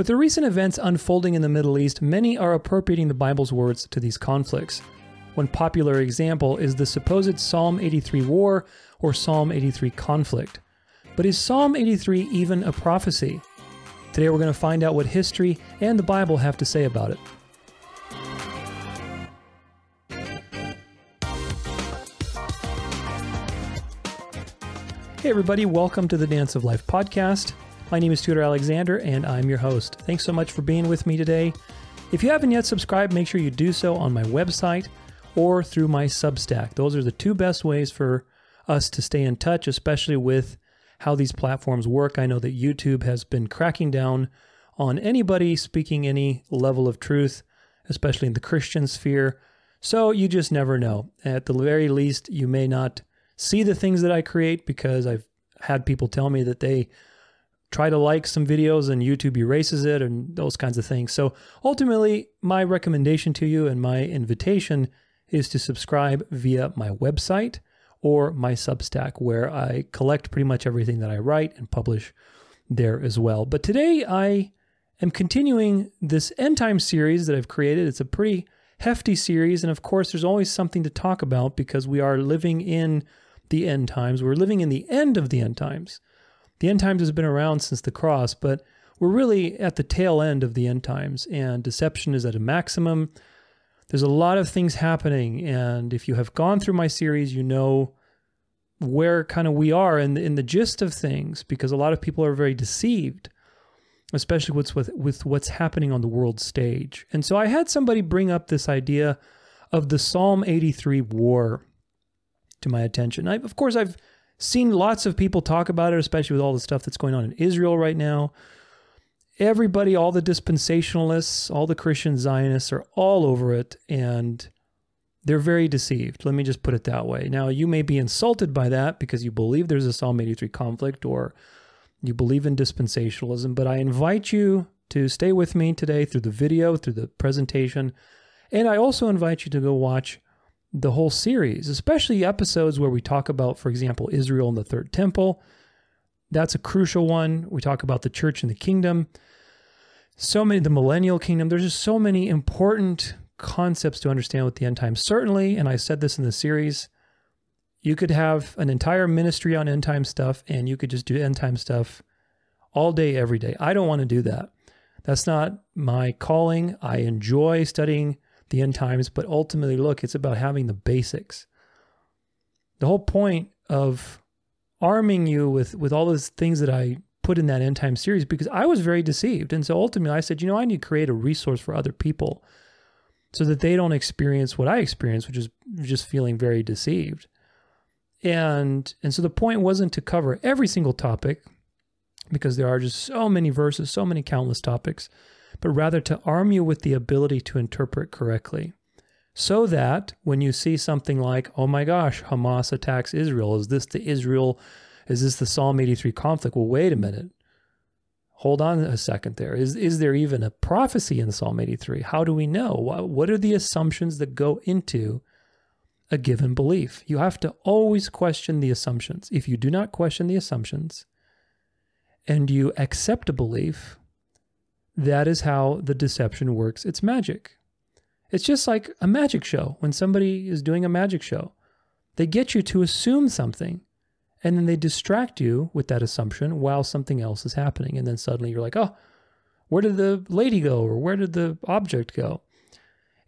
With the recent events unfolding in the Middle East, many are appropriating the Bible's words to these conflicts. One popular example is the supposed Psalm 83 war or Psalm 83 conflict. But is Psalm 83 even a prophecy? Today we're going to find out what history and the Bible have to say about it. Hey, everybody, welcome to the Dance of Life podcast. My name is Tudor Alexander, and I'm your host. Thanks so much for being with me today. If you haven't yet subscribed, make sure you do so on my website or through my Substack. Those are the two best ways for us to stay in touch, especially with how these platforms work. I know that YouTube has been cracking down on anybody speaking any level of truth, especially in the Christian sphere. So you just never know. At the very least, you may not see the things that I create because I've had people tell me that they try to like some videos and YouTube erases it and those kinds of things. So ultimately, my recommendation to you and my invitation is to subscribe via my website or my Substack, where I collect pretty much everything that I write and publish there as well. But today I am continuing this end time series that I've created. It's a pretty hefty series, and of course, there's always something to talk about because we are living in the end times. We're living in the end of the end times. The end times has been around since the cross, but we're really at the tail end of the end times, and deception is at a maximum. There's a lot of things happening, and if you have gone through my series, you know where kind of we are in the, in the gist of things, because a lot of people are very deceived, especially with, with with what's happening on the world stage. And so I had somebody bring up this idea of the Psalm 83 war to my attention. I, of course, I've seen lots of people talk about it, especially with all the stuff that's going on in Israel right now. Everybody, all the dispensationalists, all the Christian Zionists are all over it, and they're very deceived. Let me just put it that way. Now, you may be insulted by that because you believe there's a Psalm 83 conflict or you believe in dispensationalism, but I invite you to stay with me today through the video, through the presentation, and I also invite you to go watch the whole series, especially episodes where we talk about, for example, Israel and the Third Temple. That's a crucial one. We talk about the church and the kingdom. So many, the millennial kingdom. There's just so many important concepts to understand with the end times. Certainly, and I said this in the series, you could have an entire ministry on end time stuff and you could just do end time stuff all day, every day. I don't want to do that. That's not my calling. I enjoy studying the end times, but ultimately, look, it's about having the basics. The whole point of arming you with with all those things that I put in that end time series because I was very deceived. And so ultimately I said, you know, I need to create a resource for other people so that they don't experience what I experienced, which is just feeling very deceived. And and so the point wasn't to cover every single topic because there are just so many verses, so many countless topics but rather to arm you with the ability to interpret correctly. So that when you see something like, oh my gosh, Hamas attacks Israel, is this the Israel, is this the Psalm 83 conflict? Well, wait a minute. Hold on a second there. Is, is there even a prophecy in Psalm 83? How do we know? What are the assumptions that go into a given belief? You have to always question the assumptions. If you do not question the assumptions and you accept a belief, that is how the deception works its magic. It's just like a magic show. When somebody is doing a magic show, they get you to assume something and then they distract you with that assumption while something else is happening. And then suddenly you're like, oh, where did the lady go or where did the object go?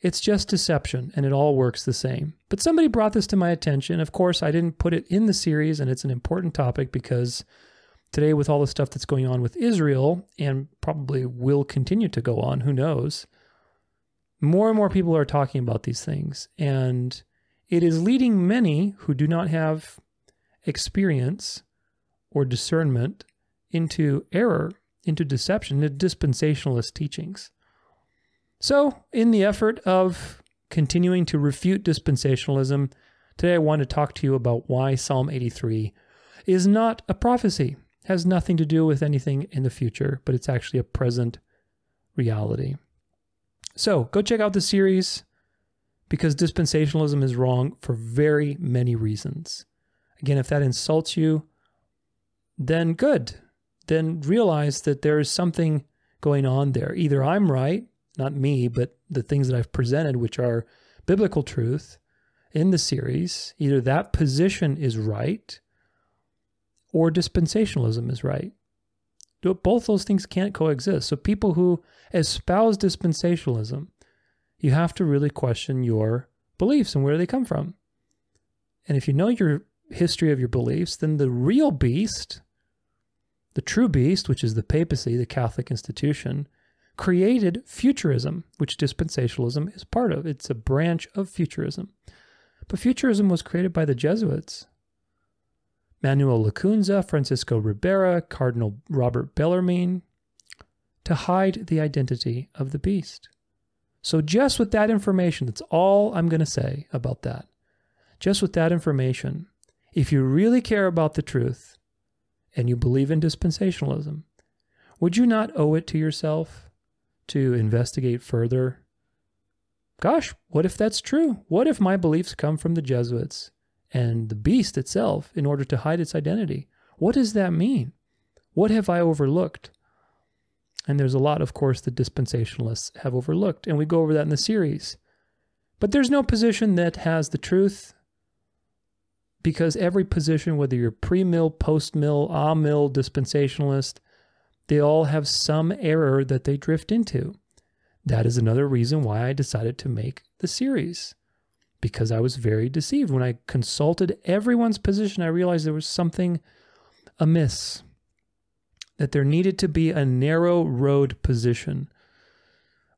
It's just deception and it all works the same. But somebody brought this to my attention. Of course, I didn't put it in the series and it's an important topic because Today, with all the stuff that's going on with Israel, and probably will continue to go on, who knows, more and more people are talking about these things. And it is leading many who do not have experience or discernment into error, into deception, into dispensationalist teachings. So, in the effort of continuing to refute dispensationalism, today I want to talk to you about why Psalm 83 is not a prophecy has nothing to do with anything in the future, but it's actually a present reality. So go check out the series because dispensationalism is wrong for very many reasons. Again, if that insults you, then good. Then realize that there is something going on there. Either I'm right, not me, but the things that I've presented, which are biblical truth in the series, either that position is right or dispensationalism is right. Both those things can't coexist. So, people who espouse dispensationalism, you have to really question your beliefs and where they come from. And if you know your history of your beliefs, then the real beast, the true beast, which is the papacy, the Catholic institution, created futurism, which dispensationalism is part of. It's a branch of futurism. But futurism was created by the Jesuits. Manuel Lacunza, Francisco Ribera, Cardinal Robert Bellarmine, to hide the identity of the beast. So, just with that information, that's all I'm going to say about that. Just with that information, if you really care about the truth and you believe in dispensationalism, would you not owe it to yourself to investigate further? Gosh, what if that's true? What if my beliefs come from the Jesuits and the beast itself in order to hide its identity? What does that mean? What have I overlooked? And there's a lot, of course, that dispensationalists have overlooked, and we go over that in the series. But there's no position that has the truth because every position, whether you're pre mill, post mill, ah mill, dispensationalist, they all have some error that they drift into. That is another reason why I decided to make the series because I was very deceived. When I consulted everyone's position, I realized there was something amiss, that there needed to be a narrow road position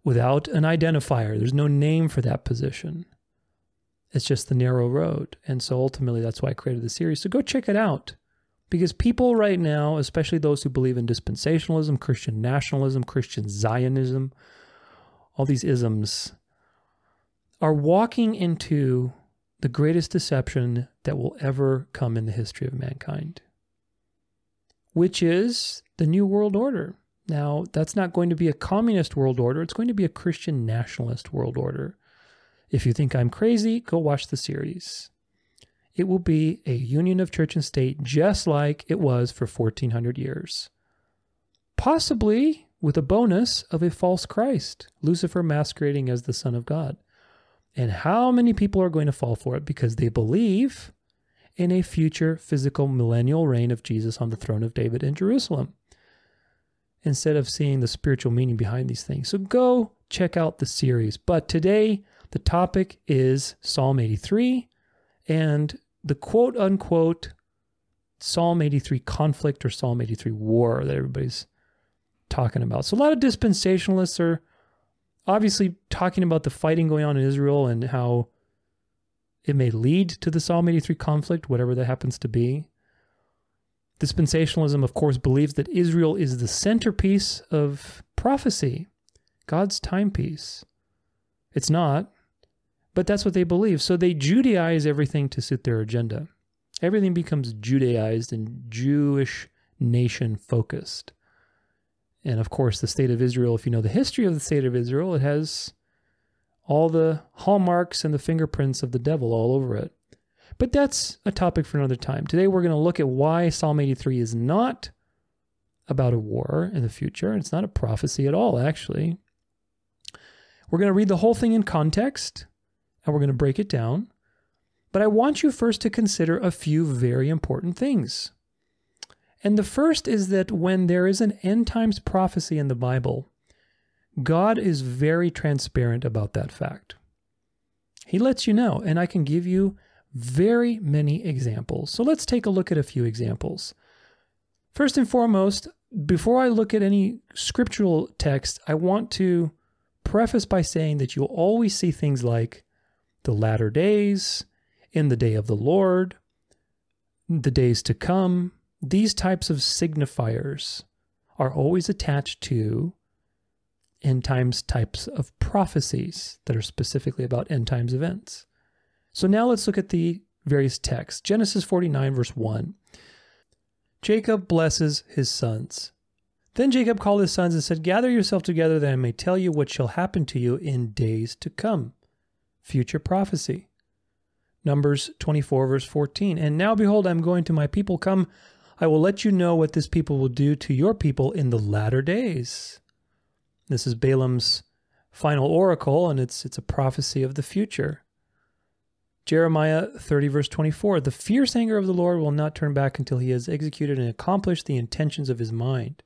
without an identifier. There's no name for that position. It's just the narrow road. And so ultimately, that's why I created the series. So go check it out. Because people right now, especially those who believe in dispensationalism, Christian nationalism, Christian Zionism, all these isms, are walking into the greatest deception that will ever come in the history of mankind, which is the New World Order. Now, that's not going to be a communist world order, it's going to be a Christian nationalist world order. If you think I'm crazy, go watch the series. It will be a union of church and state just like it was for 1400 years. Possibly with a bonus of a false Christ, Lucifer masquerading as the Son of God. And how many people are going to fall for it because they believe in a future physical millennial reign of Jesus on the throne of David in Jerusalem instead of seeing the spiritual meaning behind these things. So go check out the series. But today, the topic is Psalm 83 and the quote unquote Psalm 83 conflict or Psalm 83 war that everybody's talking about. So a lot of dispensationalists are obviously talking about the fighting going on in Israel and how it may lead to the Psalm 83 conflict, whatever that happens to be. Dispensationalism, of course, believes that Israel is the centerpiece of prophecy, God's timepiece. It's not, but that's what they believe. So they Judaize everything to suit their agenda. Everything becomes Judaized and Jewish nation focused. And of course, the state of Israel, if you know the history of the state of Israel, it has all the hallmarks and the fingerprints of the devil all over it. But that's a topic for another time. Today, we're going to look at why Psalm 83 is not about a war in the future. It's not a prophecy at all, actually. We're going to read the whole thing in context and we're going to break it down. But I want you first to consider a few very important things. And the first is that when there is an end times prophecy in the Bible, God is very transparent about that fact. He lets you know, and I can give you very many examples. So let's take a look at a few examples. First and foremost, before I look at any scriptural text, I want to preface by saying that you'll always see things like the latter days, in the day of the Lord, the days to come, these types of signifiers are always attached to end times types of prophecies that are specifically about end times events. So now let's look at the various texts. Genesis 49, verse 1. Jacob blesses his sons. Then Jacob called his sons and said, Gather yourself together that I may tell you what shall happen to you in days to come. Future prophecy. Numbers 24, verse 14. And now behold, I'm going to my people. Come, I will let you know what this people will do to your people in the latter days. This is Balaam's final oracle, and it's it's a prophecy of the future. Jeremiah 30, verse 24 The fierce anger of the Lord will not turn back until he has executed and accomplished the intentions of his mind.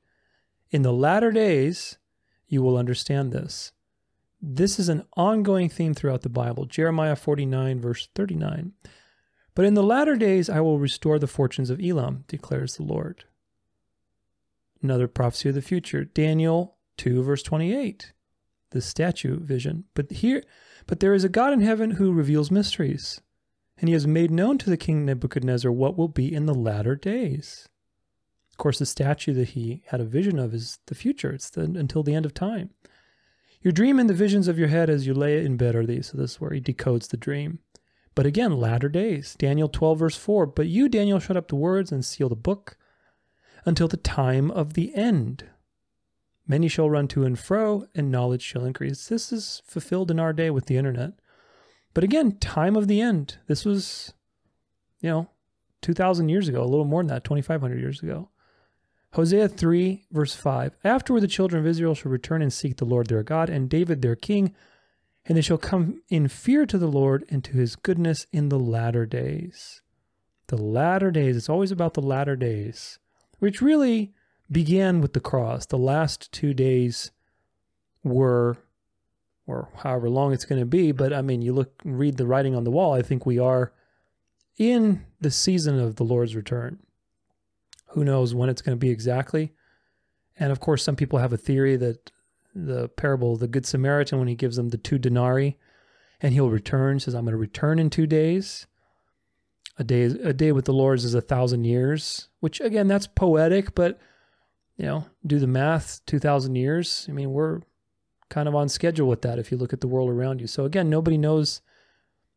In the latter days, you will understand this. This is an ongoing theme throughout the Bible. Jeremiah 49, verse 39. But in the latter days, I will restore the fortunes of Elam, declares the Lord. Another prophecy of the future. Daniel 2, verse 28. The statue vision. But here, but there is a God in heaven who reveals mysteries, and he has made known to the king Nebuchadnezzar what will be in the latter days. Of course, the statue that he had a vision of is the future. It's the, until the end of time. Your dream and the visions of your head as you lay it in bed are these. So this is where he decodes the dream. But again, latter days. Daniel 12, verse 4. But you, Daniel, shut up the words and seal the book until the time of the end. Many shall run to and fro, and knowledge shall increase. This is fulfilled in our day with the internet. But again, time of the end. This was, you know, 2,000 years ago, a little more than that, 2,500 years ago. Hosea 3, verse 5 Afterward the children of Israel shall return and seek the Lord their God, and David their king, and they shall come in fear to the Lord and to his goodness in the latter days. The latter days, it's always about the latter days, which really began with the cross. The last two days were, or however long it's going to be, but I mean, you look, read the writing on the wall. I think we are in the season of the Lord's return. Who knows when it's going to be exactly? And of course, some people have a theory that the parable of the Good Samaritan, when he gives them the two denarii, and he'll return, says, I'm going to return in two days. A day, a day with the Lord is a thousand years, which again, that's poetic, but you know, do the math, 2,000 years. I mean, we're kind of on schedule with that if you look at the world around you. So, again, nobody knows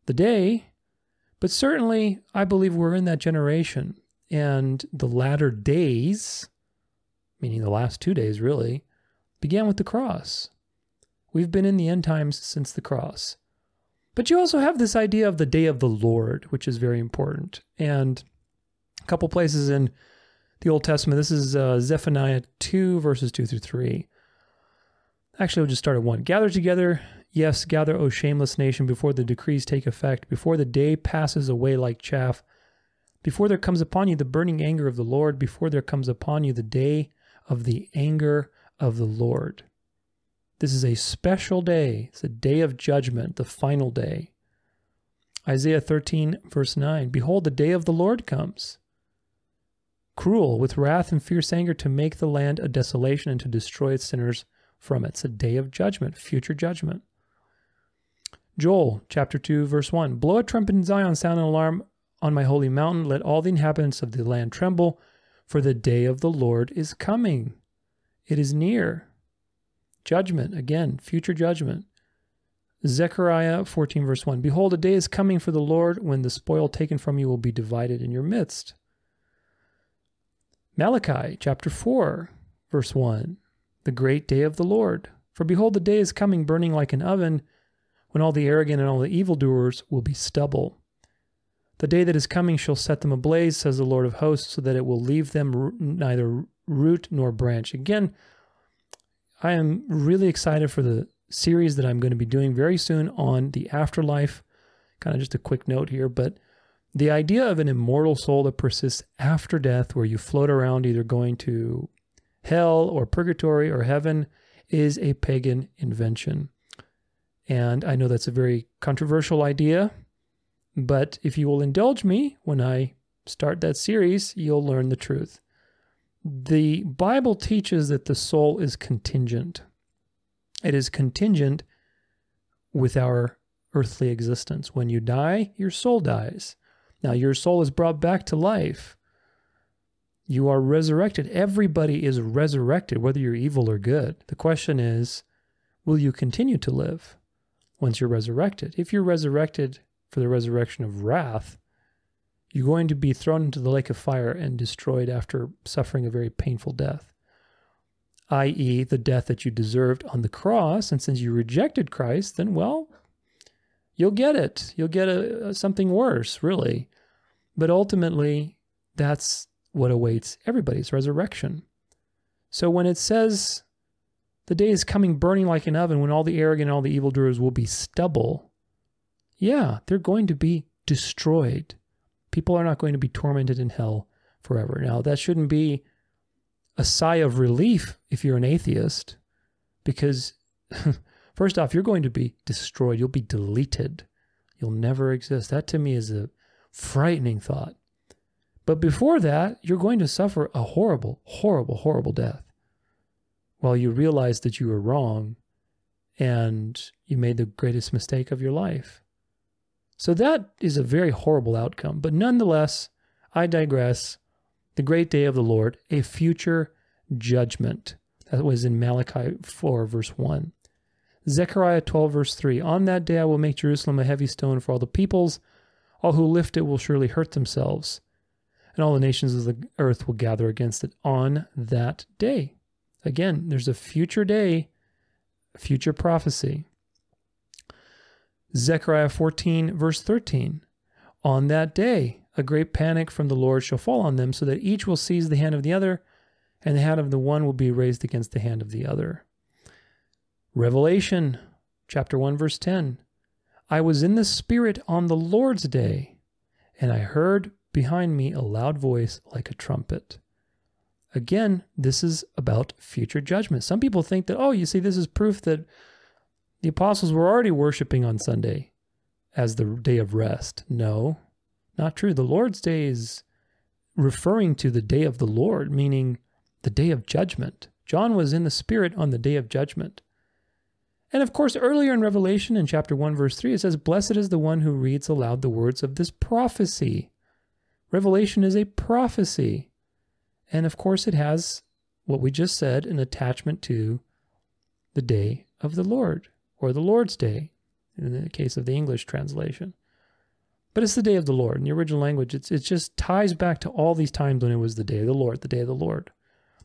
the day, but certainly I believe we're in that generation. And the latter days, meaning the last two days really, began with the cross. We've been in the end times since the cross. But you also have this idea of the day of the Lord, which is very important. And a couple places in the Old Testament. This is uh, Zephaniah 2, verses 2 through 3. Actually, we'll just start at 1. Gather together, yes, gather, O shameless nation, before the decrees take effect, before the day passes away like chaff, before there comes upon you the burning anger of the Lord, before there comes upon you the day of the anger of the Lord. This is a special day. It's a day of judgment, the final day. Isaiah 13, verse 9 Behold, the day of the Lord comes cruel, with wrath and fierce anger to make the land a desolation and to destroy its sinners from it. It's a day of judgment, future judgment. Joel chapter 2, verse 1 Blow a trumpet in Zion, sound an alarm on my holy mountain. Let all the inhabitants of the land tremble, for the day of the Lord is coming. It is near. Judgment, again, future judgment. Zechariah 14, verse 1 Behold, a day is coming for the Lord when the spoil taken from you will be divided in your midst. Malachi chapter 4, verse 1 The great day of the Lord. For behold, the day is coming burning like an oven, when all the arrogant and all the evildoers will be stubble. The day that is coming shall set them ablaze, says the Lord of hosts, so that it will leave them neither root nor branch. Again, I am really excited for the series that I'm going to be doing very soon on the afterlife. Kind of just a quick note here, but the idea of an immortal soul that persists after death, where you float around either going to hell or purgatory or heaven, is a pagan invention. And I know that's a very controversial idea, but if you will indulge me when I start that series, you'll learn the truth. The Bible teaches that the soul is contingent. It is contingent with our earthly existence. When you die, your soul dies. Now your soul is brought back to life. You are resurrected. Everybody is resurrected, whether you're evil or good. The question is, will you continue to live once you're resurrected? If you're resurrected for the resurrection of wrath, you're going to be thrown into the lake of fire and destroyed after suffering a very painful death, i.e., the death that you deserved on the cross. And since you rejected Christ, then, well, you'll get it. You'll get a, a, something worse, really. But ultimately, that's what awaits everybody's resurrection. So when it says The day is coming burning like an oven when all the arrogant and all the evildoers will be stubble. Yeah, they're going to be destroyed. People are not going to be tormented in hell forever. Now, that shouldn't be a sigh of relief if you're an atheist, because first off, you're going to be destroyed. You'll be deleted. You'll never exist. That to me is a frightening thought. But before that, you're going to suffer a horrible, horrible, horrible death while you realize that you were wrong and you made the greatest mistake of your life. So that is a very horrible outcome. But nonetheless, I digress. The great day of the Lord, a future judgment. That was in Malachi 4, verse 1. Zechariah 12, verse 3 On that day I will make Jerusalem a heavy stone for all the peoples. All who lift it will surely hurt themselves and all the nations of the earth will gather against it on that day. Again, there's a future day, future prophecy. Zechariah 14, verse 13. On that day, a great panic from the Lord shall fall on them, so that each will seize the hand of the other, and the hand of the one will be raised against the hand of the other. Revelation chapter 1, verse 10. I was in the Spirit on the Lord's day, and I heard behind me a loud voice like a trumpet. Again, this is about future judgment. Some people think that, oh, you see, this is proof that the apostles were already worshiping on Sunday as the day of rest. No, not true. The Lord's day is referring to the day of the Lord, meaning the day of judgment. John was in the Spirit on the day of judgment. And of course, earlier in Revelation, in chapter 1, verse 3, it says, Blessed is the one who reads aloud the words of this prophecy. Revelation is a prophecy. And of course, it has what we just said an attachment to the day of the Lord or the Lord's day in the case of the English translation. But it's the day of the Lord. In the original language, it's, it just ties back to all these times when it was the day of the Lord, the day of the Lord.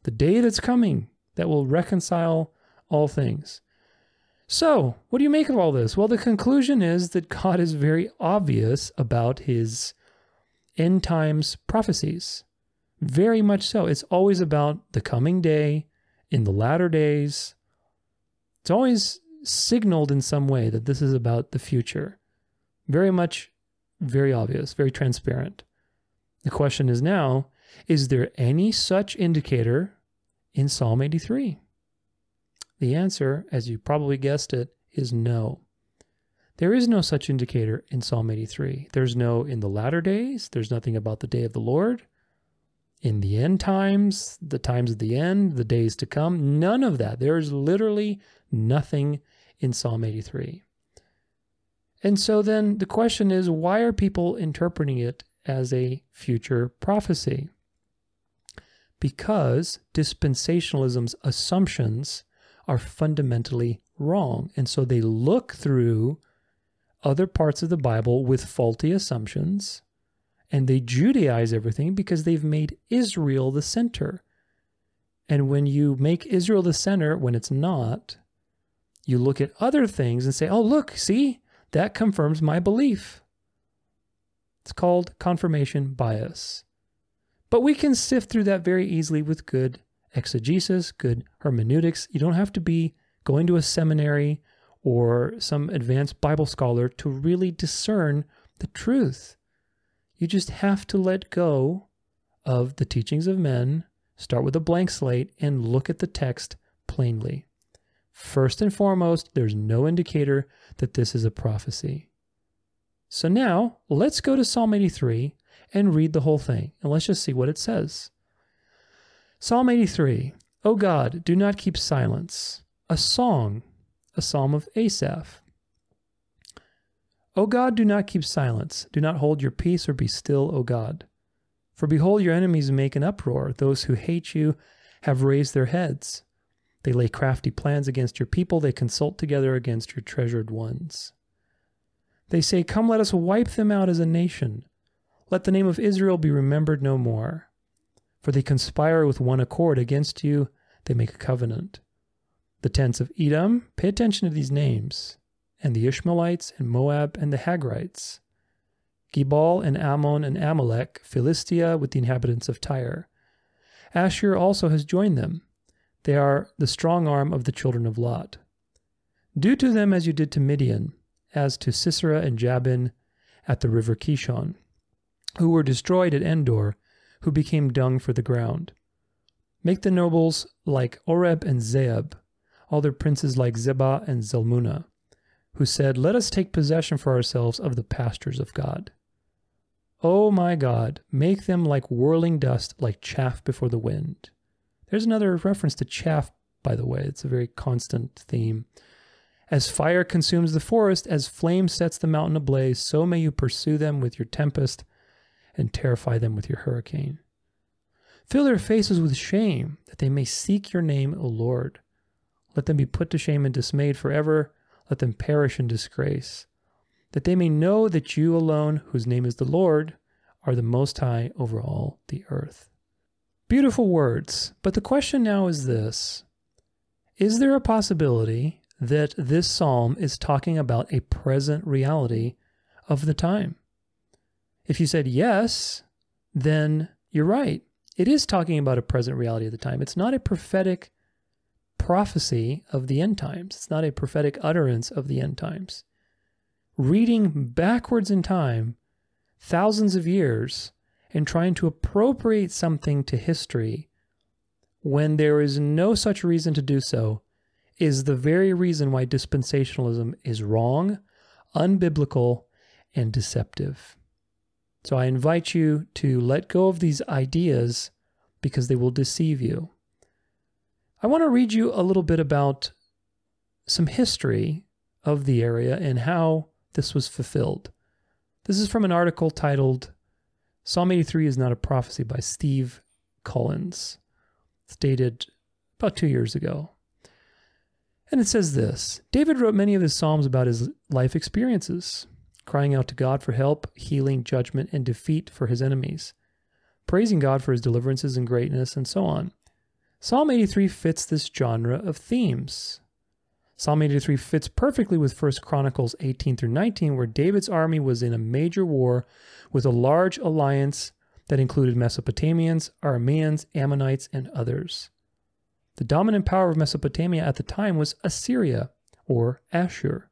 The day that's coming that will reconcile all things. So, what do you make of all this? Well, the conclusion is that God is very obvious about his end times prophecies. Very much so. It's always about the coming day, in the latter days. It's always signaled in some way that this is about the future. Very much, very obvious, very transparent. The question is now is there any such indicator in Psalm 83? The answer, as you probably guessed it, is no. There is no such indicator in Psalm 83. There's no in the latter days, there's nothing about the day of the Lord. In the end times, the times of the end, the days to come, none of that. There is literally nothing in Psalm 83. And so then the question is why are people interpreting it as a future prophecy? Because dispensationalism's assumptions are fundamentally wrong. And so they look through other parts of the Bible with faulty assumptions, and they Judaize everything because they've made Israel the center. And when you make Israel the center when it's not, you look at other things and say, oh, look, see, that confirms my belief. It's called confirmation bias. But we can sift through that very easily with good exegesis, good hermeneutics. You don't have to be going to a seminary or some advanced Bible scholar to really discern the truth. You just have to let go of the teachings of men, start with a blank slate, and look at the text plainly. First and foremost, there's no indicator that this is a prophecy. So now let's go to Psalm 83 and read the whole thing, and let's just see what it says. Psalm 83 O God, do not keep silence. A song a psalm of Asaph. O God, do not keep silence. Do not hold your peace or be still, O God. For behold, your enemies make an uproar. Those who hate you have raised their heads. They lay crafty plans against your people. They consult together against your treasured ones. They say, Come, let us wipe them out as a nation. Let the name of Israel be remembered no more. For they conspire with one accord against you. They make a covenant the tents of Edom, pay attention to these names, and the Ishmaelites and Moab and the Hagrites, Gebal and Ammon and Amalek, Philistia with the inhabitants of Tyre. Ashur also has joined them. They are the strong arm of the children of Lot. Do to them as you did to Midian, as to Sisera and Jabin at the river Kishon, who were destroyed at Endor, who became dung for the ground. Make the nobles like Oreb and Zeeb, all their princes like Zebah and Zalmunna, who said, Let us take possession for ourselves of the pastures of God. O oh my God, make them like whirling dust, like chaff before the wind. There's another reference to chaff, by the way. It's a very constant theme. As fire consumes the forest, as flame sets the mountain ablaze, so may you pursue them with your tempest and terrify them with your hurricane. Fill their faces with shame, that they may seek your name, O Lord. Let them be put to shame and dismayed forever. Let them perish in disgrace, that they may know that you alone, whose name is the Lord, are the Most High over all the earth. Beautiful words, but the question now is this Is there a possibility that this psalm is talking about a present reality of the time? If you said yes, then you're right. It is talking about a present reality of the time. It's not a prophetic prophecy of the end times, it's not a prophetic utterance of the end times. Reading backwards in time, thousands of years, and trying to appropriate something to history when there is no such reason to do so is the very reason why dispensationalism is wrong, unbiblical, and deceptive. So I invite you to let go of these ideas because they will deceive you. I want to read you a little bit about some history of the area and how this was fulfilled. This is from an article titled Psalm 83 is Not a Prophecy by Steve Collins. It's dated about two years ago. And it says this David wrote many of his Psalms about his life experiences, crying out to God for help, healing, judgment, and defeat for his enemies, praising God for his deliverances and greatness, and so on. Psalm 83 fits this genre of themes. Psalm 83 fits perfectly with 1 Chronicles 18 through 19, where David's army was in a major war with a large alliance that included Mesopotamians, Arameans, Ammonites, and others. The dominant power of Mesopotamia at the time was Assyria, or Ashur.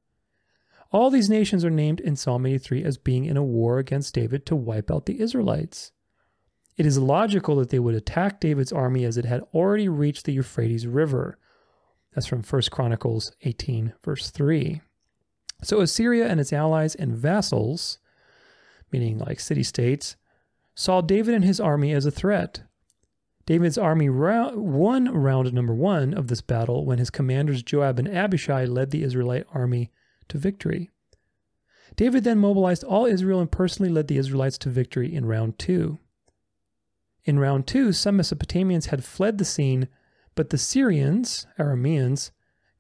All these nations are named in Psalm 83 as being in a war against David to wipe out the Israelites. It is logical that they would attack David's army as it had already reached the Euphrates River. That's from 1 Chronicles 18, verse 3. So Assyria and its allies and vassals, meaning like city states, saw David and his army as a threat. David's army won round number one of this battle when his commanders Joab and Abishai led the Israelite army to victory. David then mobilized all Israel and personally led the Israelites to victory in round two. In round two, some Mesopotamians had fled the scene, but the Syrians, Arameans,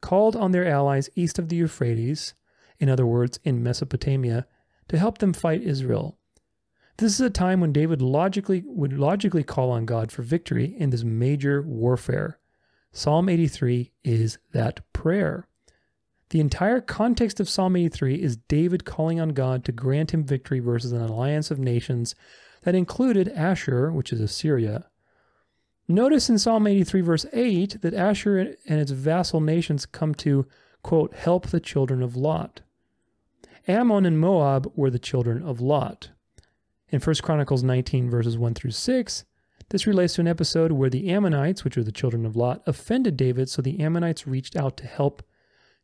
called on their allies east of the Euphrates, in other words, in Mesopotamia, to help them fight Israel. This is a time when David logically would logically call on God for victory in this major warfare. Psalm 83 is that prayer. The entire context of Psalm 83 is David calling on God to grant him victory versus an alliance of nations that included Ashur, which is Assyria. Notice in Psalm 83, verse 8, that Ashur and its vassal nations come to, quote, help the children of Lot. Ammon and Moab were the children of Lot. In 1 Chronicles 19, verses 1 through 6, this relates to an episode where the Ammonites, which are the children of Lot, offended David, so the Ammonites reached out to help,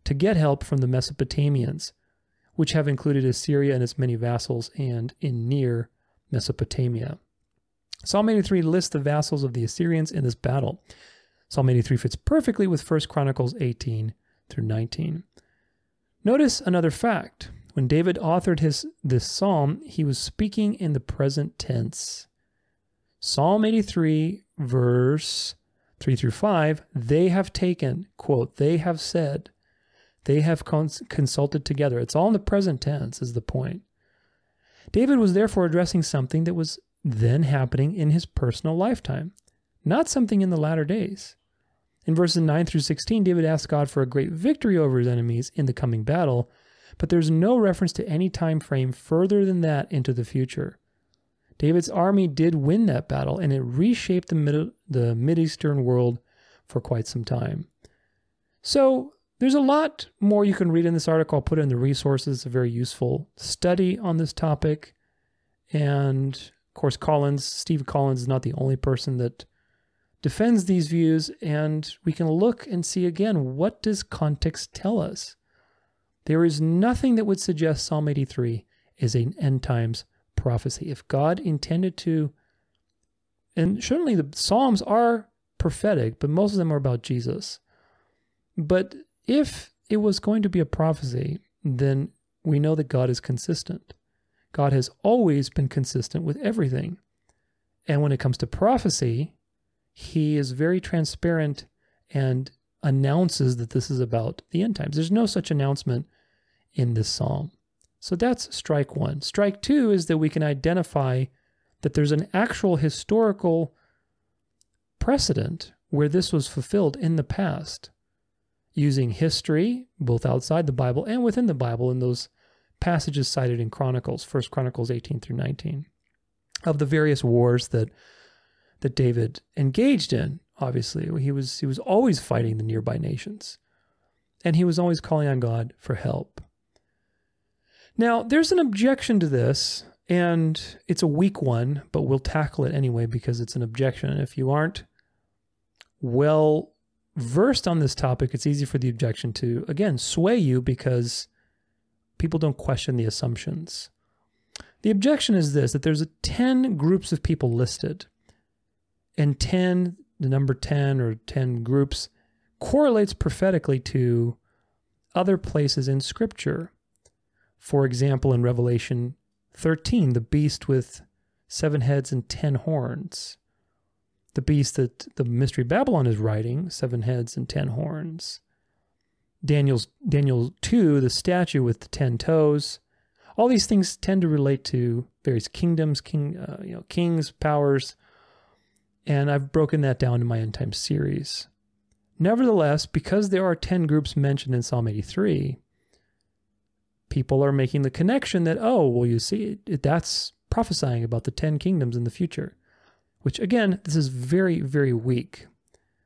to get help from the Mesopotamians, which have included Assyria and its many vassals, and in near Mesopotamia. Psalm 83 lists the vassals of the Assyrians in this battle. Psalm 83 fits perfectly with 1 Chronicles 18 through 19. Notice another fact. When David authored his this psalm, he was speaking in the present tense. Psalm 83 verse 3 through 5, they have taken, quote, they have said, they have cons- consulted together. It's all in the present tense is the point. David was therefore addressing something that was then happening in his personal lifetime, not something in the latter days. In verses 9 through 16, David asked God for a great victory over his enemies in the coming battle, but there's no reference to any time frame further than that into the future. David's army did win that battle, and it reshaped the, Mid- the Mideastern world for quite some time. So there's a lot more you can read in this article. I'll put in the resources. It's a very useful study on this topic. And of course, Collins, Steve Collins is not the only person that defends these views. And we can look and see again what does context tell us? There is nothing that would suggest Psalm 83 is an end times prophecy. If God intended to, and certainly the Psalms are prophetic, but most of them are about Jesus. But if it was going to be a prophecy, then we know that God is consistent. God has always been consistent with everything. And when it comes to prophecy, he is very transparent and announces that this is about the end times. There's no such announcement in this psalm. So that's strike one. Strike two is that we can identify that there's an actual historical precedent where this was fulfilled in the past using history, both outside the Bible and within the Bible, in those passages cited in Chronicles, First Chronicles 18 through 19, of the various wars that that David engaged in. Obviously, he was he was always fighting the nearby nations, and he was always calling on God for help. Now, there's an objection to this, and it's a weak one, but we'll tackle it anyway because it's an objection. If you aren't well versed on this topic, it's easy for the objection to, again, sway you because people don't question the assumptions. The objection is this that there's a 10 groups of people listed, and 10, the number 10 or 10 groups, correlates prophetically to other places in Scripture. For example, in Revelation 13, the beast with seven heads and 10 horns the beast that the mystery Babylon is writing, seven heads and ten horns. Daniel's Daniel 2, the statue with the 10 toes. All these things tend to relate to various kingdoms, king, uh, you know, kings, powers, and I've broken that down in my end time series. Nevertheless, because there are 10 groups mentioned in Psalm 83, people are making the connection that, oh, well, you see, that's prophesying about the 10 kingdoms in the future which again, this is very, very weak.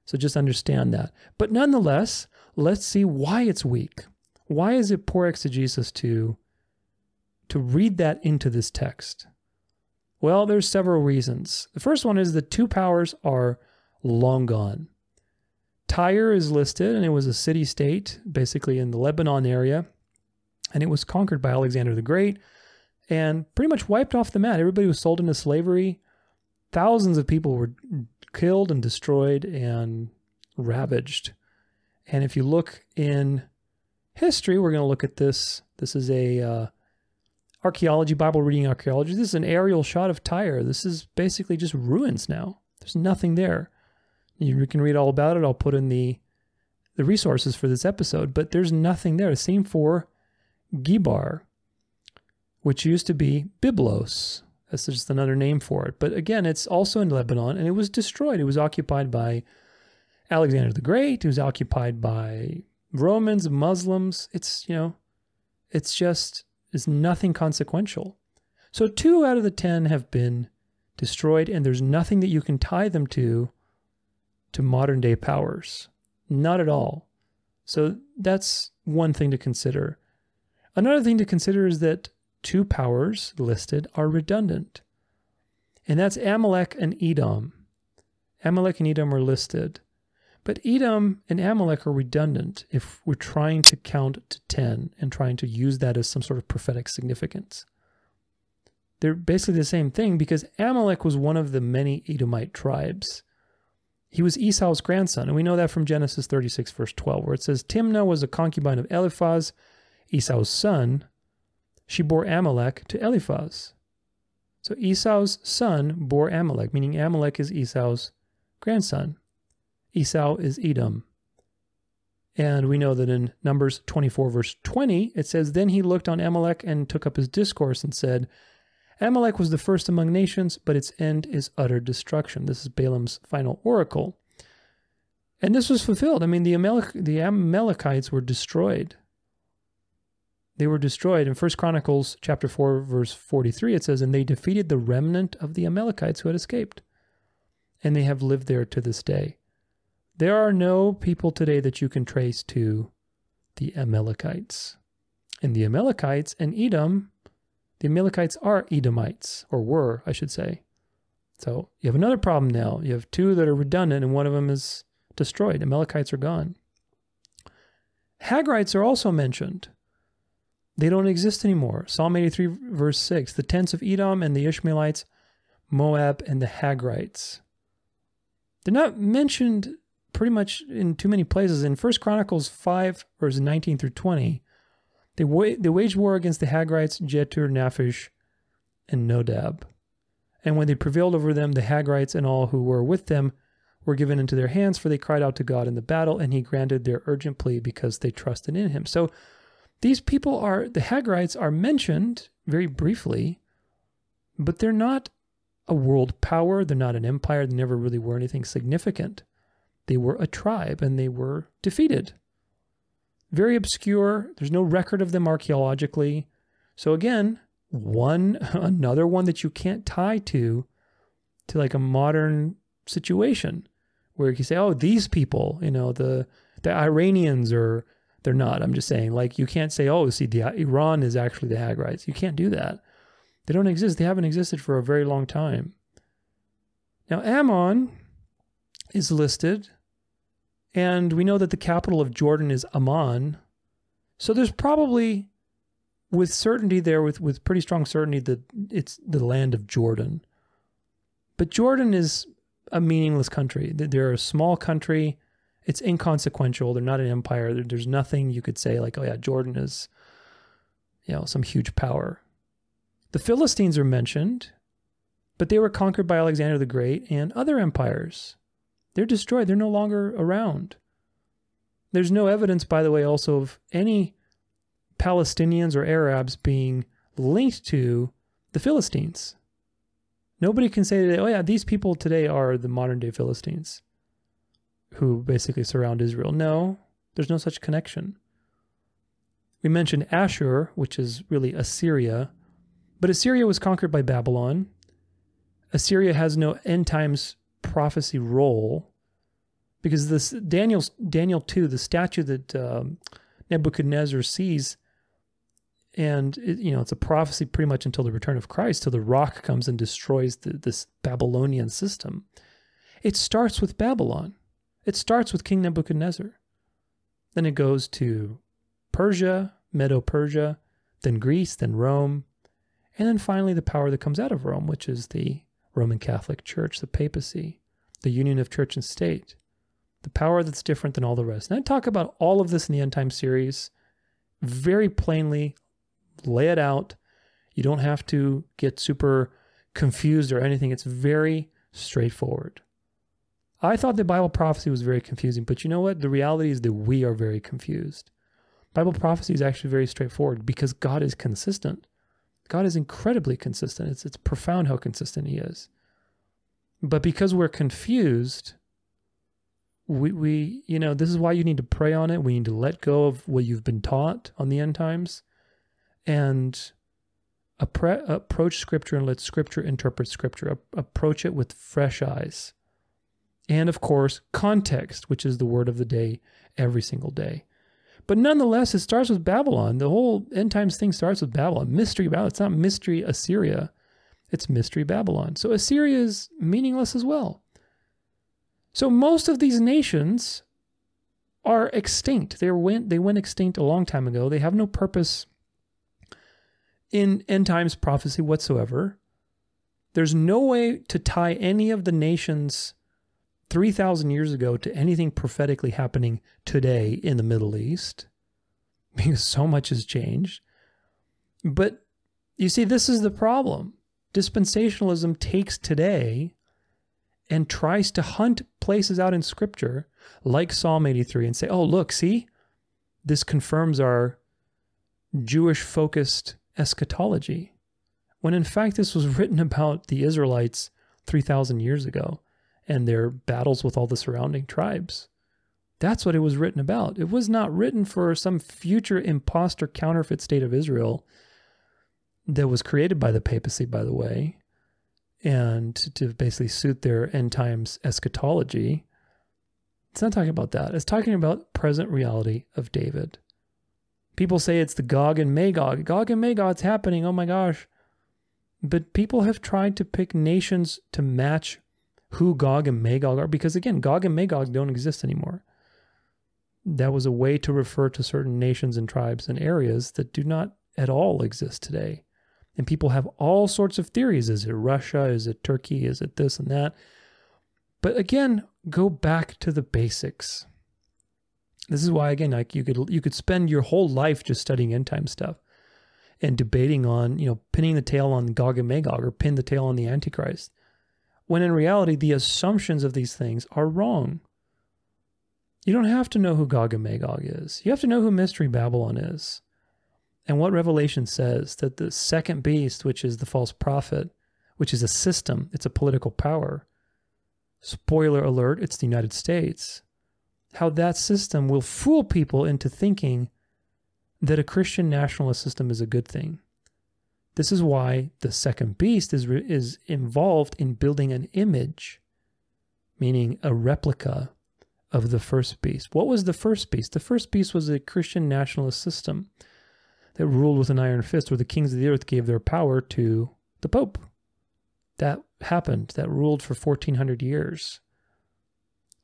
So just understand that. But nonetheless, let's see why it's weak. Why is it poor exegesis to, to read that into this text? Well, there's several reasons. The first one is the two powers are long gone. Tyre is listed, and it was a city state, basically in the Lebanon area, and it was conquered by Alexander the Great and pretty much wiped off the map. Everybody was sold into slavery thousands of people were killed and destroyed and ravaged. And if you look in history, we're going to look at this. This is a uh, archaeology, Bible reading archaeology. This is an aerial shot of Tyre. This is basically just ruins now. There's nothing there. You can read all about it. I'll put in the the resources for this episode, but there's nothing there. Same for Gebal, which used to be Byblos, that's just another name for it. But again, it's also in Lebanon and it was destroyed. It was occupied by Alexander the Great. Was occupied by Romans, Muslims. It's, you know, it's just, it's nothing consequential. So two out of the 10 have been destroyed and there's nothing that you can tie them to, to modern day powers. Not at all. So that's one thing to consider. Another thing to consider is that two powers listed are redundant. And that's Amalek and Edom. Amalek and Edom are listed. But Edom and Amalek are redundant if we're trying to count to 10 and trying to use that as some sort of prophetic significance. They're basically the same thing because Amalek was one of the many Edomite tribes. He was Esau's grandson, and we know that from Genesis 36, verse 12, where it says Timnah was a concubine of Eliphaz, Esau's son, she bore Amalek to Eliphaz. So Esau's son bore Amalek, meaning Amalek is Esau's grandson. Esau is Edom. And we know that in Numbers 24, verse 20, it says, Then he looked on Amalek and took up his discourse and said, Amalek was the first among nations, but its end is utter destruction. This is Balaam's final oracle. And this was fulfilled. I mean, the, Amalek, the Amalekites were destroyed they were destroyed. In First Chronicles chapter 4 verse 43 it says and they defeated the remnant of the Amalekites who had escaped and they have lived there to this day. There are no people today that you can trace to the Amalekites. And the Amalekites and Edom, the Amalekites are Edomites, or were, I should say. So you have another problem now. You have two that are redundant, and one of them is destroyed. Amalekites are gone. Hagrites are also mentioned. They don't exist anymore. Psalm 83, verse 6 the tents of Edom and the Ishmaelites, Moab, and the Hagrites. They're not mentioned pretty much in too many places. In 1 Chronicles 5, verses 19 through 20, they, wa- they waged war against the Hagrites, Jetur, Naphish, and Nodab. And when they prevailed over them, the Hagrites and all who were with them were given into their hands, for they cried out to God in the battle, and he granted their urgent plea because they trusted in him. So these people are, the Hagrites are mentioned very briefly, but they're not a world power. They're not an empire. They never really were anything significant. They were a tribe and they were defeated. Very obscure. There's no record of them archaeologically. So again, one another one that you can't tie to to like a modern situation where you say, oh, these people, you know, the the Iranians or they're not. I'm just saying, like, you can't say, oh, see, the, Iran is actually the Hagrites. You can't do that. They don't exist. They haven't existed for a very long time. Now, Ammon is listed, and we know that the capital of Jordan is Amman. So there's probably, with certainty there, with, with pretty strong certainty, that it's the land of Jordan. But Jordan is a meaningless country. They're a small country it's inconsequential. They're not an empire. There's nothing you could say like, oh yeah, Jordan is, you know, some huge power. The Philistines are mentioned, but they were conquered by Alexander the Great and other empires. They're destroyed. They're no longer around. There's no evidence, by the way, also of any Palestinians or Arabs being linked to the Philistines. Nobody can say today, oh yeah, these people today are the modern day Philistines who basically surround Israel. No, there's no such connection. We mentioned Ashur, which is really Assyria, but Assyria was conquered by Babylon. Assyria has no end times prophecy role because this Daniel Daniel 2, the statue that um, Nebuchadnezzar sees, and it, you know it's a prophecy pretty much until the return of Christ, till the rock comes and destroys the, this Babylonian system. It starts with Babylon. It starts with King Nebuchadnezzar. Then it goes to Persia, Medo Persia, then Greece, then Rome, and then finally the power that comes out of Rome, which is the Roman Catholic Church, the papacy, the union of church and state, the power that's different than all the rest. And I talk about all of this in the End Time series, very plainly lay it out. You don't have to get super confused or anything. It's very straightforward. I thought the Bible prophecy was very confusing, but you know what? The reality is that we are very confused. Bible prophecy is actually very straightforward because God is consistent. God is incredibly consistent. It's it's profound how consistent he is. But because we're confused, we we you know, this is why you need to pray on it. We need to let go of what you've been taught on the end times and appre- approach scripture and let scripture interpret scripture. approach it with fresh eyes and of course, context, which is the word of the day every single day. But nonetheless, it starts with Babylon. The whole end times thing starts with Babylon. Mystery Babylon. It's not mystery Assyria, it's mystery Babylon. So Assyria is meaningless as well. So most of these nations are extinct. They went they went extinct a long time ago. They have no purpose in end times prophecy whatsoever. There's no way to tie any of the nations 3,000 years ago to anything prophetically happening today in the Middle East because so much has changed. But you see, this is the problem. Dispensationalism takes today and tries to hunt places out in scripture like Psalm 83 and say, oh, look, see, this confirms our Jewish focused eschatology. When in fact, this was written about the Israelites 3,000 years ago and their battles with all the surrounding tribes. That's what it was written about. It was not written for some future impostor counterfeit state of Israel that was created by the papacy, by the way, and to basically suit their end times eschatology. It's not talking about that. It's talking about present reality of David. People say it's the Gog and Magog. Gog and Magog's happening. Oh my gosh. But people have tried to pick nations to match who Gog and Magog are because, again, Gog and Magog don't exist anymore. That was a way to refer to certain nations and tribes and areas that do not at all exist today. And people have all sorts of theories. Is it Russia? Is it Turkey? Is it this and that? But again, go back to the basics. This is why again, like you could you could spend your whole life just studying end time stuff and debating on, you know, pinning the tail on Gog and Magog or pin the tail on the Antichrist. When in reality, the assumptions of these things are wrong. You don't have to know who Gog and Magog is. You have to know who Mystery Babylon is. And what Revelation says that the second beast, which is the false prophet, which is a system, it's a political power. Spoiler alert, it's the United States. How that system will fool people into thinking that a Christian nationalist system is a good thing. This is why the second beast is, is involved in building an image, meaning a replica of the first beast. What was the first beast? The first beast was a Christian nationalist system that ruled with an iron fist, where the kings of the earth gave their power to the Pope. That happened, that ruled for 1400 years.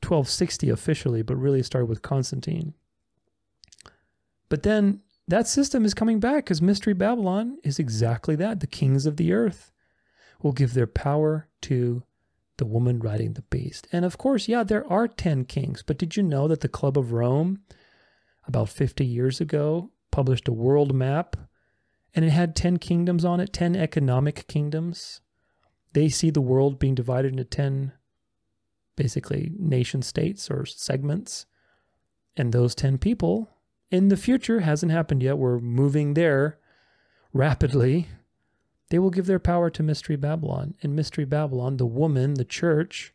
1260 officially, but really started with Constantine. But then that system is coming back because Mystery Babylon is exactly that. The kings of the earth will give their power to the woman riding the beast. And of course, yeah, there are 10 kings, but did you know that the Club of Rome, about 50 years ago, published a world map and it had 10 kingdoms on it, 10 economic kingdoms? They see the world being divided into 10 basically nation states or segments. And those 10 people in the future hasn't happened yet. We're moving there rapidly. They will give their power to Mystery Babylon. In Mystery Babylon, the woman, the church,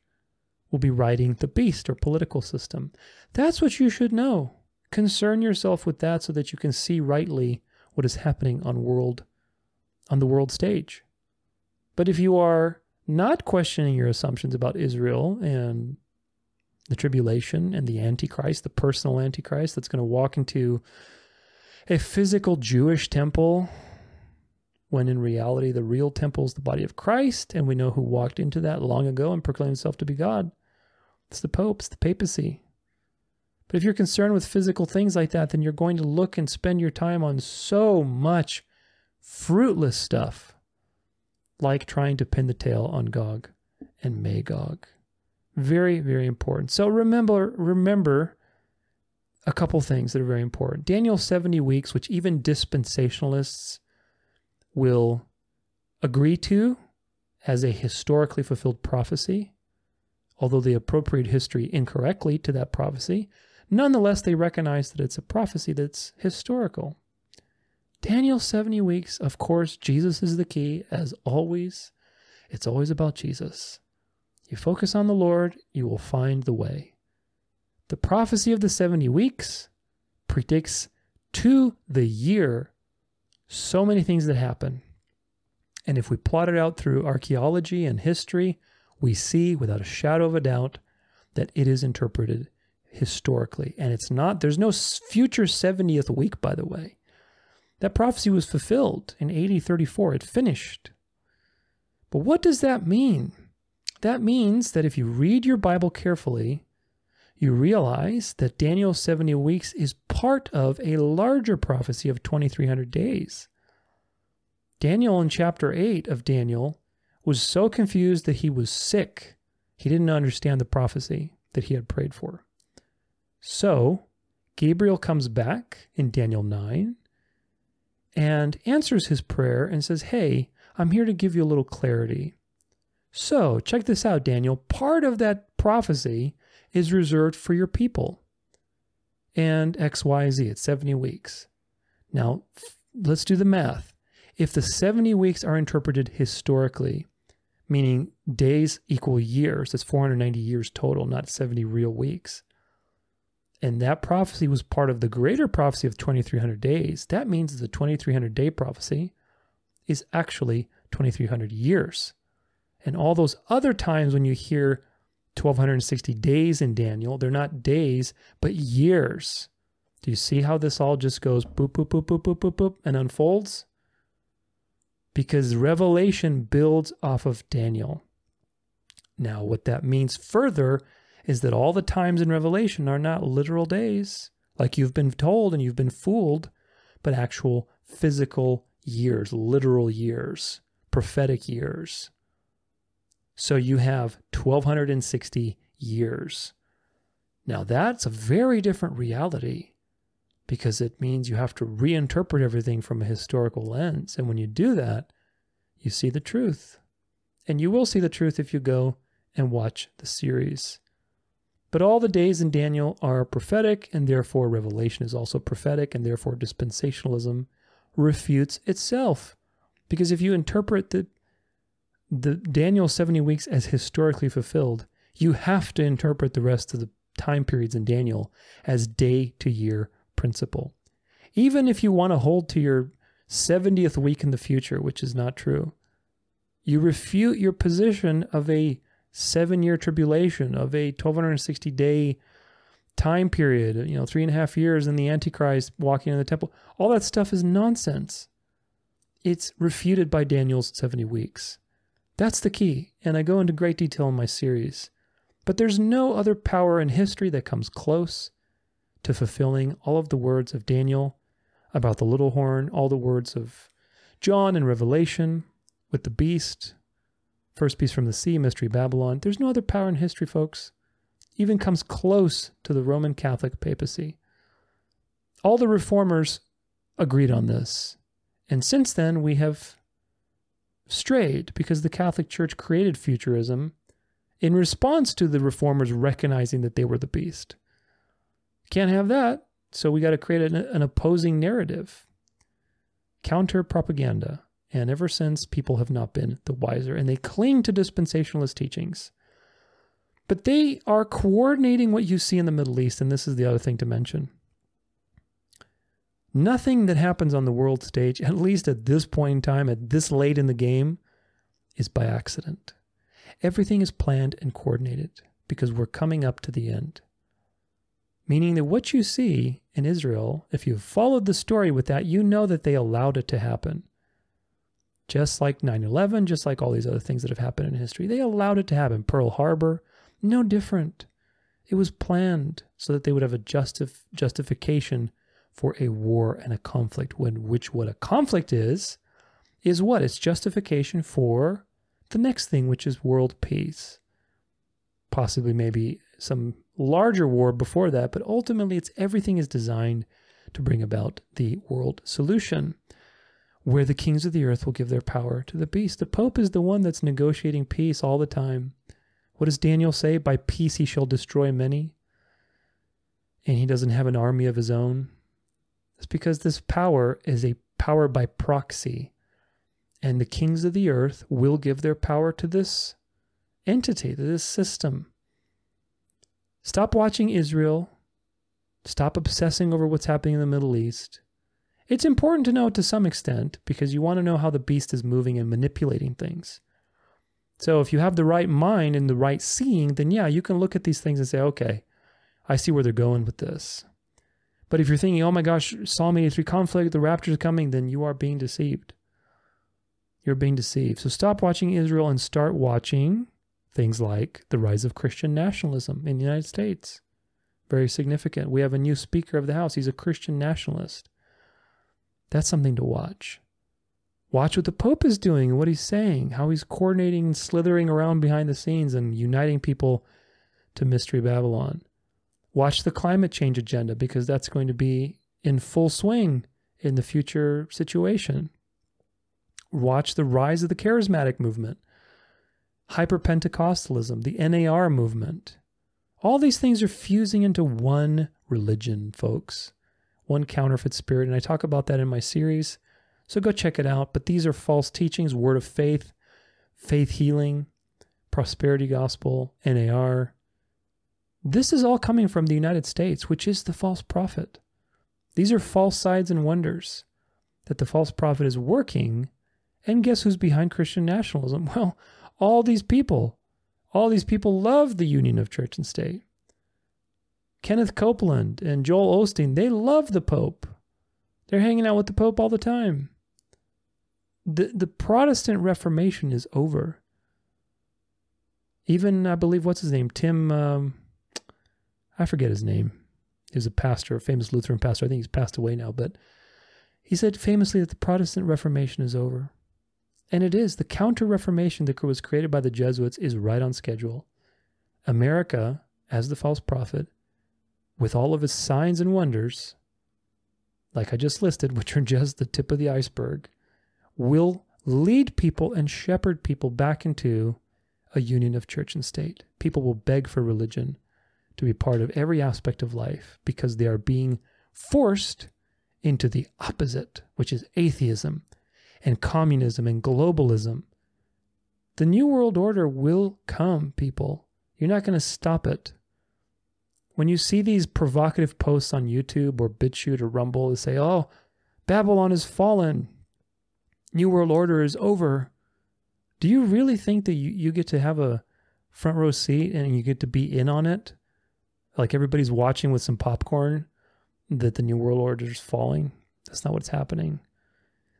will be riding the beast or political system. That's what you should know. Concern yourself with that so that you can see rightly what is happening on world on the world stage. But if you are not questioning your assumptions about Israel and the tribulation and the Antichrist, the personal Antichrist that's going to walk into a physical Jewish temple when in reality the real temple is the body of Christ, and we know who walked into that long ago and proclaimed himself to be God. It's the Pope, it's the papacy. But if you're concerned with physical things like that, then you're going to look and spend your time on so much fruitless stuff, like trying to pin the tail on Gog and Magog. Very, very important. So remember, remember a couple things that are very important. Daniel 70 weeks, which even dispensationalists will agree to as a historically fulfilled prophecy, although they appropriate history incorrectly to that prophecy, nonetheless they recognize that it's a prophecy that's historical. Daniel 70 weeks, of course, Jesus is the key, as always. It's always about Jesus. You focus on the Lord, you will find the way. The prophecy of the 70 weeks predicts to the year so many things that happen. And if we plot it out through archaeology and history, we see without a shadow of a doubt that it is interpreted historically. And it's not, there's no future 70th week, by the way. That prophecy was fulfilled in AD 34, it finished. But what does that mean? That means that if you read your Bible carefully, you realize that Daniel's 70 weeks is part of a larger prophecy of 2300 days. Daniel in chapter 8 of Daniel was so confused that he was sick. He didn't understand the prophecy that he had prayed for. So, Gabriel comes back in Daniel 9 and answers his prayer and says, Hey, I'm here to give you a little clarity. So, check this out, Daniel. Part of that prophecy is reserved for your people. And XYZ, it's 70 weeks. Now, let's do the math. If the 70 weeks are interpreted historically, meaning days equal years, that's 490 years total, not 70 real weeks. And that prophecy was part of the greater prophecy of 2300 days. That means the 2300 day prophecy is actually 2300 years. And all those other times when you hear 1260 days in Daniel. They're not days, but years. Do you see how this all just goes boop, boop, boop, boop, boop, boop, boop, and unfolds? Because Revelation builds off of Daniel. Now, what that means further is that all the times in Revelation are not literal days, like you've been told and you've been fooled, but actual physical years, literal years, prophetic years. So you have 1260 years. Now, that's a very different reality because it means you have to reinterpret everything from a historical lens. And when you do that, you see the truth. And you will see the truth if you go and watch the series. But all the days in Daniel are prophetic, and therefore Revelation is also prophetic, and therefore dispensationalism refutes itself. Because if you interpret the, the Daniel 70 weeks as historically fulfilled, you have to interpret the rest of the time periods in Daniel as day to year principle. Even if you want to hold to your 70th week in the future, which is not true, you refute your position of a seven year tribulation, of a 1260 day time period, you know, three and a half years and the Antichrist walking in the temple. All that stuff is nonsense. It's refuted by Daniel's 70 weeks. That's the key. And I go into great detail in my series. But there's no other power in history that comes close to fulfilling all of the words of Daniel about the little horn, all the words of John in Revelation with the beast, first beast from the sea, Mystery Babylon. There's no other power in history, folks, even comes close to the Roman Catholic papacy. All the reformers agreed on this. And since then, we have strayed because the Catholic Church created futurism in response to the reformers recognizing that they were the beast. Can't have that. So we got to create an, an opposing narrative, counter propaganda. And ever since, people have not been the wiser and they cling to dispensationalist teachings. But they are coordinating what you see in the Middle East. And this is the other thing to mention. Nothing that happens on the world stage, at least at this point in time, at this late in the game, is by accident. Everything is planned and coordinated because we're coming up to the end meaning that what you see in Israel, if you've followed the story with that, you know that they allowed it to happen. Just like 9 11, just like all these other things that have happened in history, they allowed it to happen. Pearl Harbor, no different. It was planned so that they would have a justif- justification for a war and a conflict. When which what a conflict is, is what? It's justification for the next thing, which is world peace. Possibly maybe some larger war before that, but ultimately it's everything is designed to bring about the world solution where the kings of the earth will give their power to the beast. The pope is the one that's negotiating peace all the time. What does Daniel say? By peace he shall destroy many. And he doesn't have an army of his own. It's because this power is a power by proxy. And the kings of the earth will give their power to this entity, to this system. Stop watching Israel. Stop obsessing over what's happening in the Middle East. It's important to know to some extent because you want to know how the beast is moving and manipulating things. So if you have the right mind and the right seeing, then yeah, you can look at these things and say, okay, I see where they're going with this. But if you're thinking, oh my gosh, Psalm 83 conflict, the rapture is coming, then you are being deceived. You're being deceived. So stop watching Israel and start watching Things like the rise of Christian nationalism in the United States. Very significant. We have a new Speaker of the House. He's a Christian nationalist. That's something to watch. Watch what the Pope is doing and what he's saying, how he's coordinating and slithering around behind the scenes and uniting people to Mystery Babylon. Watch the climate change agenda because that's going to be in full swing in the future situation. Watch the rise of the charismatic movement hyper Pentecostalism, the NAR movement. All these things are fusing into one religion, folks, one counterfeit spirit. And I talk about that in my series. So go check it out. But these are false teachings, word of faith, faith healing, prosperity gospel, NAR. This is all coming from the United States, which is the false prophet. These are false signs and wonders that the false prophet is working. And guess who's behind Christian nationalism? Well, all these people, All these people love the union of church and state. Kenneth Copeland and Joel Osteen, they love the Pope. They're hanging out with the Pope all the time. The, the Protestant Reformation is over. Even, I believe, what's his name? Tim, um, I forget his name. He was a pastor, a famous Lutheran pastor. I think he's passed away now, but he said famously that the Protestant Reformation is over. And it is. The Counter Reformation that was created by the Jesuits is right on schedule. America, as the false prophet, with all of its signs and wonders, like I just listed, which are just the tip of the iceberg, will lead people and shepherd people back into a union of church and state. People will beg for religion to be part of every aspect of life because they are being forced into the opposite, which is atheism and communism and globalism. The New World Order will come, people. You're not going to stop it. When you see these provocative posts on YouTube or BitChute or Rumble that say, oh, Babylon has fallen, New World Order is over, do you really think that you, you get to have a front row seat and you get to be in on it? Like everybody's watching with some popcorn that the New World Order is falling? That's not what's happening.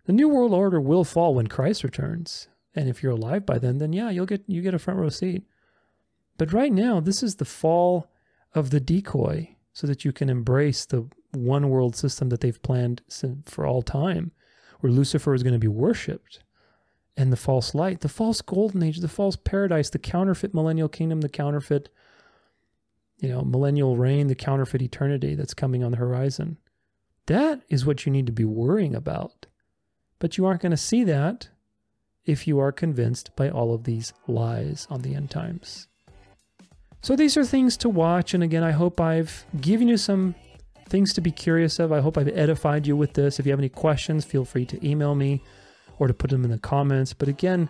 The New World Order will fall when Christ returns. And if you're alive by then, then yeah, you'll get you get a front row seat. But right now, this is the fall of the decoy so that you can embrace the one world system that they've planned for all time, where Lucifer is going to be worshipped and the false light, the false golden age, the false paradise, the counterfeit millennial kingdom, the counterfeit, you know, millennial reign, the counterfeit eternity that's coming on the horizon. That is what you need to be worrying about. But you aren't going to see that if you are convinced by all of these lies on the end times. So these are things to watch. And again, I hope I've given you some things to be curious of. I hope I've edified you with this. If you have any questions, feel free to email me or to put them in the comments. But again,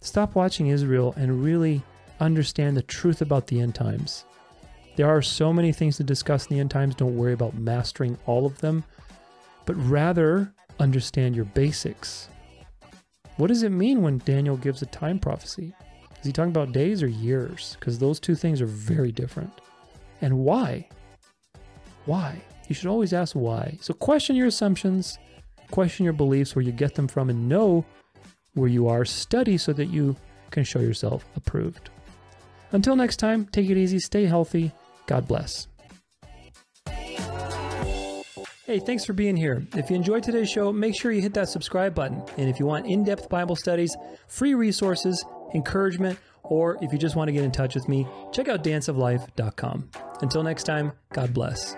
stop watching Israel and really understand the truth about the end times. There are so many things to discuss in the end times. Don't worry about mastering all of them, but rather understand your basics. What does it mean when Daniel gives a time prophecy? Is he talking about days or years? Because those two things are very different. And why? Why? You should always ask why. So question your assumptions, question your beliefs, where you get them from, and know where you are. Study so that you can show yourself approved. Until next time, take it easy, stay healthy. God bless. Hey, thanks for being here. If you enjoyed today's show, make sure you hit that subscribe button. And if you want in depth Bible studies, free resources, encouragement, or if you just want to get in touch with me, check out danceoflife.com. Until next time, God bless.